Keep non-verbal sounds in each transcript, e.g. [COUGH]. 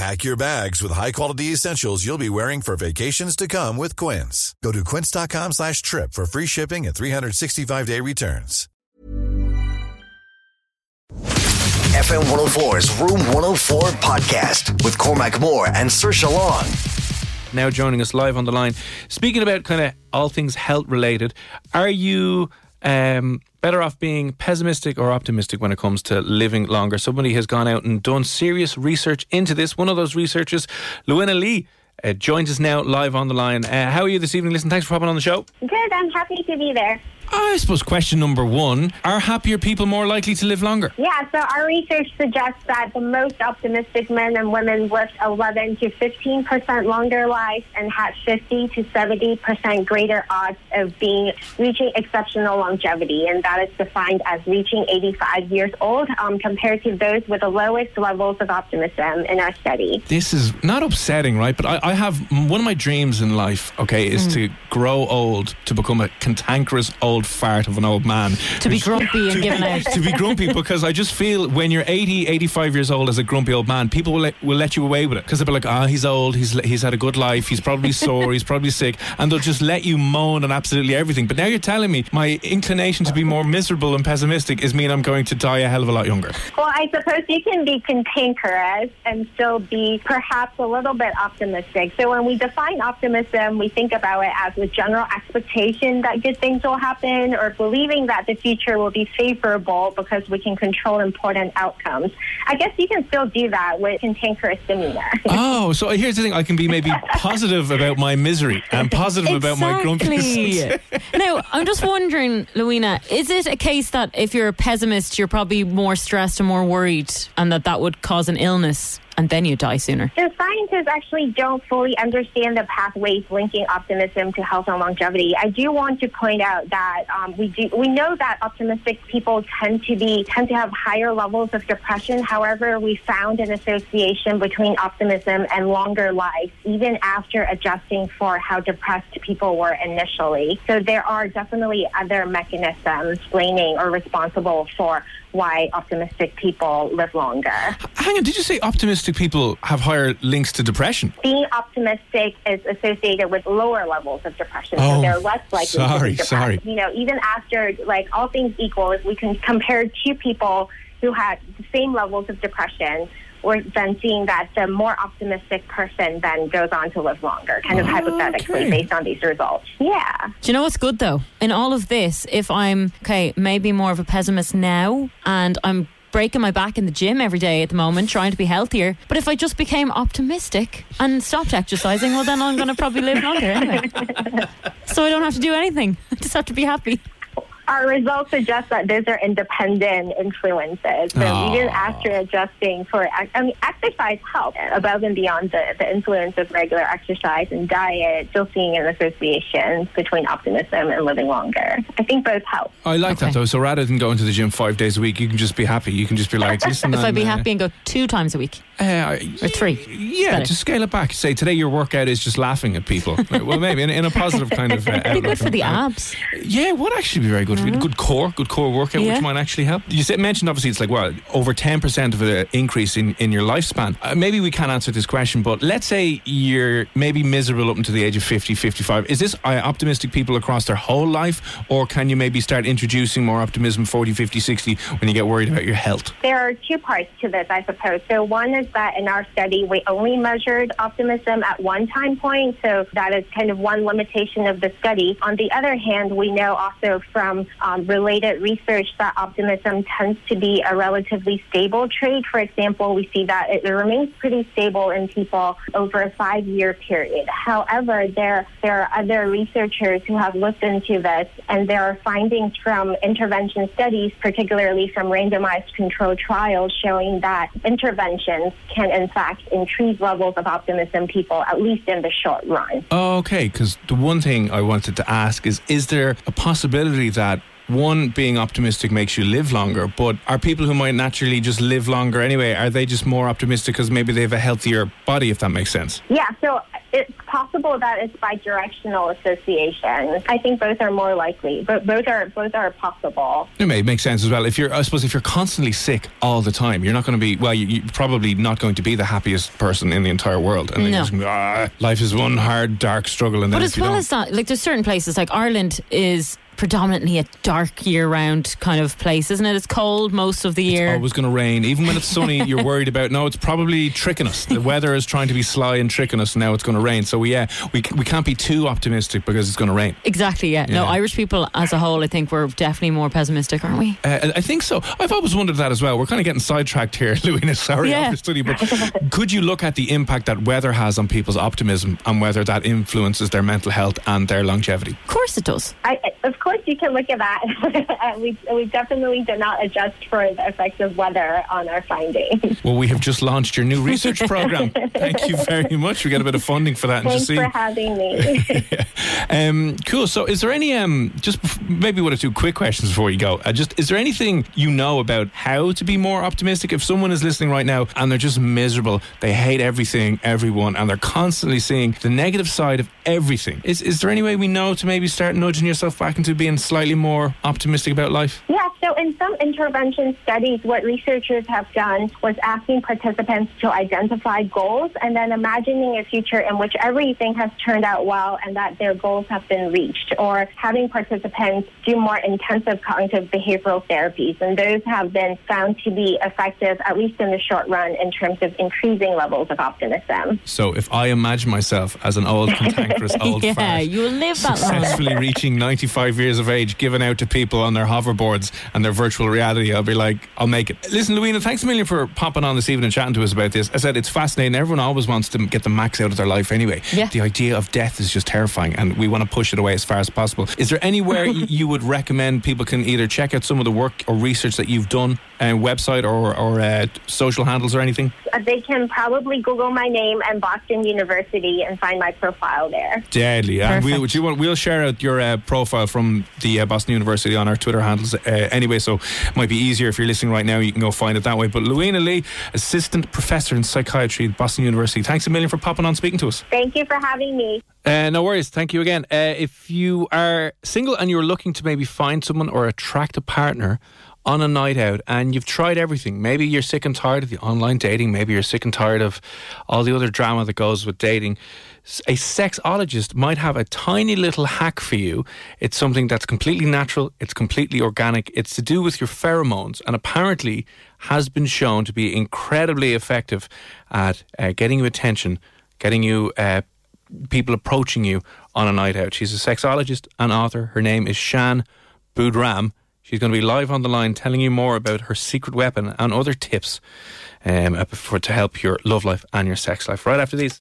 Pack your bags with high-quality essentials you'll be wearing for vacations to come with Quince. Go to quince.com slash trip for free shipping and 365-day returns. FM 104's Room 104 podcast with Cormac Moore and Sir Long. Now joining us live on the line, speaking about kind of all things health related. Are you um, better off being pessimistic or optimistic when it comes to living longer? Somebody has gone out and done serious research into this. One of those researchers, Lewina Lee. Uh, joins us now live on the line. Uh, how are you this evening? Listen, thanks for hopping on the show. Good, I'm happy to be there. I suppose question number one Are happier people more likely to live longer? Yeah, so our research suggests that the most optimistic men and women lived 11 to 15% longer lives and had 50 to 70% greater odds of being reaching exceptional longevity. And that is defined as reaching 85 years old um, compared to those with the lowest levels of optimism in our study. This is not upsetting, right? But I, I have one of my dreams in life, okay, is mm. to grow old, to become a cantankerous old old fart of an old man. To be grumpy and given [LAUGHS] out. to be grumpy because I just feel when you're 80, 85 years old as a grumpy old man, people will let, will let you away with it because they'll be like, ah, oh, he's old, he's he's had a good life, he's probably sore, he's probably sick, and they'll just let you moan on absolutely everything. But now you're telling me my inclination to be more miserable and pessimistic is mean I'm going to die a hell of a lot younger. Well, I suppose you can be cantankerous and still be perhaps a little bit optimistic. So when we define optimism, we think about it as a general expectation that good things will happen or believing that the future will be favorable because we can control important outcomes. I guess you can still do that with cantankerous demeanor. [LAUGHS] oh, so here's the thing: I can be maybe positive about my misery and positive exactly. about my grumpiness. now, I'm just wondering, Lewina, is it a case that if you're a pessimist, you're probably more stressed and more worried, and that that would cause an illness? And then you die sooner. So scientists actually don't fully understand the pathways linking optimism to health and longevity. I do want to point out that um, we do we know that optimistic people tend to be tend to have higher levels of depression. However, we found an association between optimism and longer life, even after adjusting for how depressed people were initially. So there are definitely other mechanisms explaining or responsible for why optimistic people live longer. Hang on, did you say optimistic people have higher links to depression? Being optimistic is associated with lower levels of depression, oh, so they're less likely sorry, to be depressed. Sorry. You know, even after like all things equal, if we can compare two people who had the same levels of depression, we're then seeing that the more optimistic person then goes on to live longer, kind of oh, hypothetically based on these results. Yeah. Do you know what's good though? In all of this, if I'm, okay, maybe more of a pessimist now and I'm breaking my back in the gym every day at the moment, trying to be healthier. But if I just became optimistic and stopped exercising, well, then I'm going to probably live longer anyway. [LAUGHS] so I don't have to do anything. [LAUGHS] I just have to be happy our results suggest that those are independent influences. So Aww. even after adjusting for, I mean, exercise helps above and beyond the, the influence of regular exercise and diet, still seeing an association between optimism and living longer. I think both help. I like okay. that though. So rather than going to the gym five days a week, you can just be happy. You can just be like, [LAUGHS] listen. if I'd be uh, happy and go two times a week. Uh, or three. Yeah, to scale it back. Say today your workout is just laughing at people. [LAUGHS] well, maybe in, in, a positive kind of. Uh, be good for the abs. Yeah, it would actually be very good mm-hmm. good core, good core workout, yeah. which might actually help. You said, mentioned obviously it's like well over ten percent of an increase in, in your lifespan. Uh, maybe we can't answer this question, but let's say you're maybe miserable up until the age of 50, 55. Is this uh, optimistic people across their whole life, or can you maybe start introducing more optimism 40, 50, 60 when you get worried about your health? There are two parts to this, I suppose. So one is that in our study we only measured optimism at one time point, so that is kind of one limitation of the study. On the other hand, we know also from um, related research that optimism tends to be a relatively stable trait. For example, we see that it remains pretty stable in people over a five-year period. However, there there are other researchers who have looked into this, and there are findings from intervention studies, particularly from randomized controlled trials, showing that interventions can in fact increase levels of optimism in people, at least in the short run. Oh, okay, because the one thing I wanted to ask is: Is there a possibility that one being optimistic makes you live longer, but are people who might naturally just live longer anyway? Are they just more optimistic because maybe they have a healthier body? If that makes sense. Yeah. So possible that it's bi-directional association. I think both are more likely, but both are both are possible. It may make sense as well. If you're, I suppose, if you're constantly sick all the time, you're not going to be. Well, you, are probably not going to be the happiest person in the entire world. And No. just, ah, life is one hard, dark struggle. And then But if as well as that, like there's certain places, like Ireland is predominantly a dark year-round kind of place, isn't it? It's cold most of the year. It's always going to rain. Even when it's sunny, [LAUGHS] you're worried about. No, it's probably tricking us. The weather is trying to be sly and tricking us. Now it's going to rain. So yeah, we we can't be too optimistic because it's going to rain. Exactly. Yeah. No, Irish people as a whole, I think we're definitely more pessimistic, aren't we? Uh, I think so. I've always wondered that as well. We're kind of getting sidetracked here, [LAUGHS] Lewina. Sorry, Yeah. off study, but could you look at the impact that weather has on people's optimism and whether that influences their mental health and their longevity? Of course it does. I, of course, you can look at that. [LAUGHS] We, we definitely did not adjust for the effects of weather on our findings. [LAUGHS] Well, we have just launched your new research program. Thank you very much. We get a bit of funding for that. And Thanks for having me. [LAUGHS] Um, cool. So, is there any um, just maybe one or two quick questions before you go? Uh, just is there anything you know about how to be more optimistic? If someone is listening right now and they're just miserable, they hate everything, everyone, and they're constantly seeing the negative side of everything. Is is there any way we know to maybe start nudging yourself back into being slightly more optimistic about life? Yeah, so in some intervention studies, what researchers have done was asking participants to identify goals and then imagining a future in which everything has turned out well and that their goals have been reached, or having participants do more intensive cognitive behavioral therapies. And those have been found to be effective, at least in the short run, in terms of increasing levels of optimism. So, if I imagine myself as an old, [LAUGHS] cantankerous old yeah, fart, you will live that long. successfully reaching 95 years of age, given out to people on their hoverboards and their virtual reality, I'll be like, I'll make it. Listen, Lewina, thanks a million for popping on this evening and chatting to us about this. I said it's fascinating. Everyone always wants to get the max out of their life anyway. Yeah. The idea of death is just terrifying, and we want to push it away as far as possible. Is there anywhere [LAUGHS] you would recommend people can either check out some of the work or research that you've done, uh, website or, or uh, social handles or anything? Uh, They can probably Google my name and Boston University and find my profile there. Deadly. And we'll, you want, we'll share out your uh, profile from the uh, Boston University on our Twitter handles uh, anyway, so it might be easier if you're listening right now, you can go find it that way. But Lewina Lee, Assistant Professor in Psychiatry at Boston University, thanks a million for popping on speaking to us. Thank you for having me. Uh, no worries. Thank you again. Uh, if you are single and you're looking to maybe find someone or attract a partner on a night out and you've tried everything, maybe you're sick and tired of the online dating, maybe you're sick and tired of all the other drama that goes with dating, A sexologist might have a tiny little hack for you. It's something that's completely natural, it's completely organic, it's to do with your pheromones, and apparently has been shown to be incredibly effective at uh, getting you attention, getting you. Uh, people approaching you on a night out. She's a sexologist and author. Her name is Shan Boodram. She's going to be live on the line telling you more about her secret weapon and other tips um, for to help your love life and your sex life. Right after these.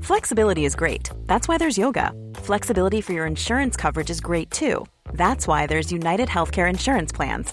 Flexibility is great. That's why there's yoga. Flexibility for your insurance coverage is great too. That's why there's United Healthcare Insurance Plans.